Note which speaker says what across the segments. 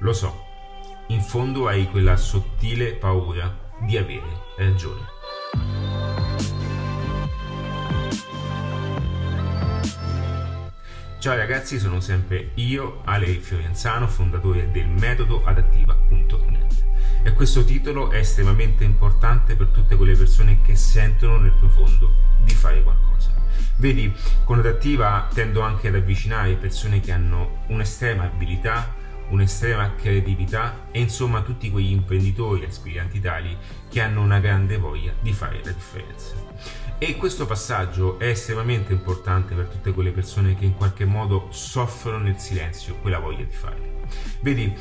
Speaker 1: Lo so, in fondo hai quella sottile paura di avere ragione. Ciao ragazzi, sono sempre io, Ale Fiorenzano, fondatore del metodo adattiva.net. E questo titolo è estremamente importante per tutte quelle persone che sentono nel profondo di fare qualcosa. Vedi, con adattiva tendo anche ad avvicinare persone che hanno un'estrema abilità, un'estrema creatività e insomma tutti quegli imprenditori aspiranti tali che hanno una grande voglia di fare la differenza. E questo passaggio è estremamente importante per tutte quelle persone che in qualche modo soffrono nel silenzio quella voglia di fare. Vedi,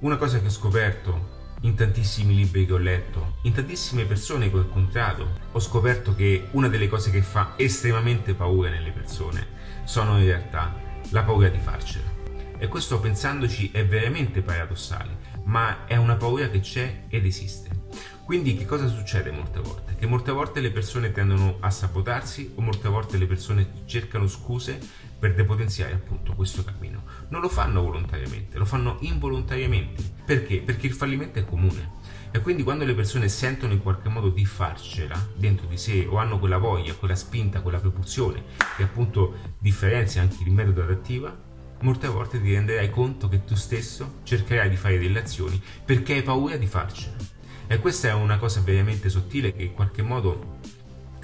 Speaker 1: una cosa che ho scoperto in tantissimi libri che ho letto, in tantissime persone che ho incontrato, ho scoperto che una delle cose che fa estremamente paura nelle persone sono in realtà la paura di farcela. E questo pensandoci è veramente paradossale, ma è una paura che c'è ed esiste. Quindi che cosa succede molte volte? Che molte volte le persone tendono a sabotarsi o molte volte le persone cercano scuse per depotenziare appunto questo cammino. Non lo fanno volontariamente, lo fanno involontariamente. Perché? Perché il fallimento è comune. E quindi quando le persone sentono in qualche modo di farcela dentro di sé o hanno quella voglia, quella spinta, quella propulsione che appunto differenzia anche il metodo adattiva, molte volte ti renderai conto che tu stesso cercherai di fare delle azioni perché hai paura di farcela. E questa è una cosa veramente sottile che in qualche modo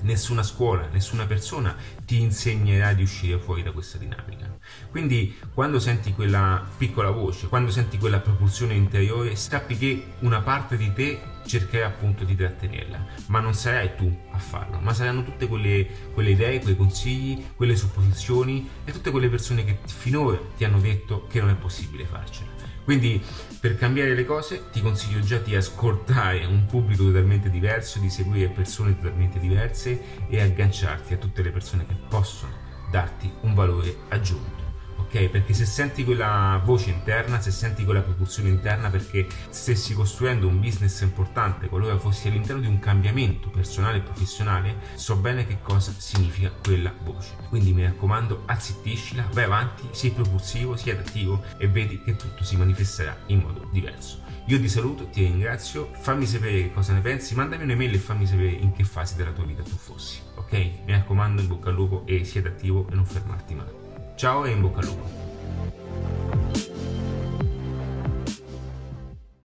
Speaker 1: nessuna scuola, nessuna persona ti insegnerà di uscire fuori da questa dinamica. Quindi quando senti quella piccola voce, quando senti quella propulsione interiore, sappi che una parte di te cercherà appunto di trattenerla, ma non sarai tu a farlo, ma saranno tutte quelle, quelle idee, quei consigli, quelle supposizioni e tutte quelle persone che finora ti hanno detto che non è possibile farcela. Quindi per cambiare le cose ti consiglio già di ascoltare un pubblico totalmente diverso, di seguire persone totalmente diverse e agganciarti a tutte le persone che possono darti un valore aggiunto ok? Perché se senti quella voce interna, se senti quella propulsione interna perché stessi costruendo un business importante, qualora fossi all'interno di un cambiamento personale e professionale, so bene che cosa significa quella voce. Quindi mi raccomando, azzittiscila, vai avanti, sii propulsivo, sii adattivo e vedi che tutto si manifesterà in modo diverso. Io ti saluto, ti ringrazio, fammi sapere che cosa ne pensi, mandami un'email e fammi sapere in che fase della tua vita tu fossi, ok? Mi raccomando, in bocca al lupo e sii adattivo e non fermarti mai. Ciao e in bocca al lupo.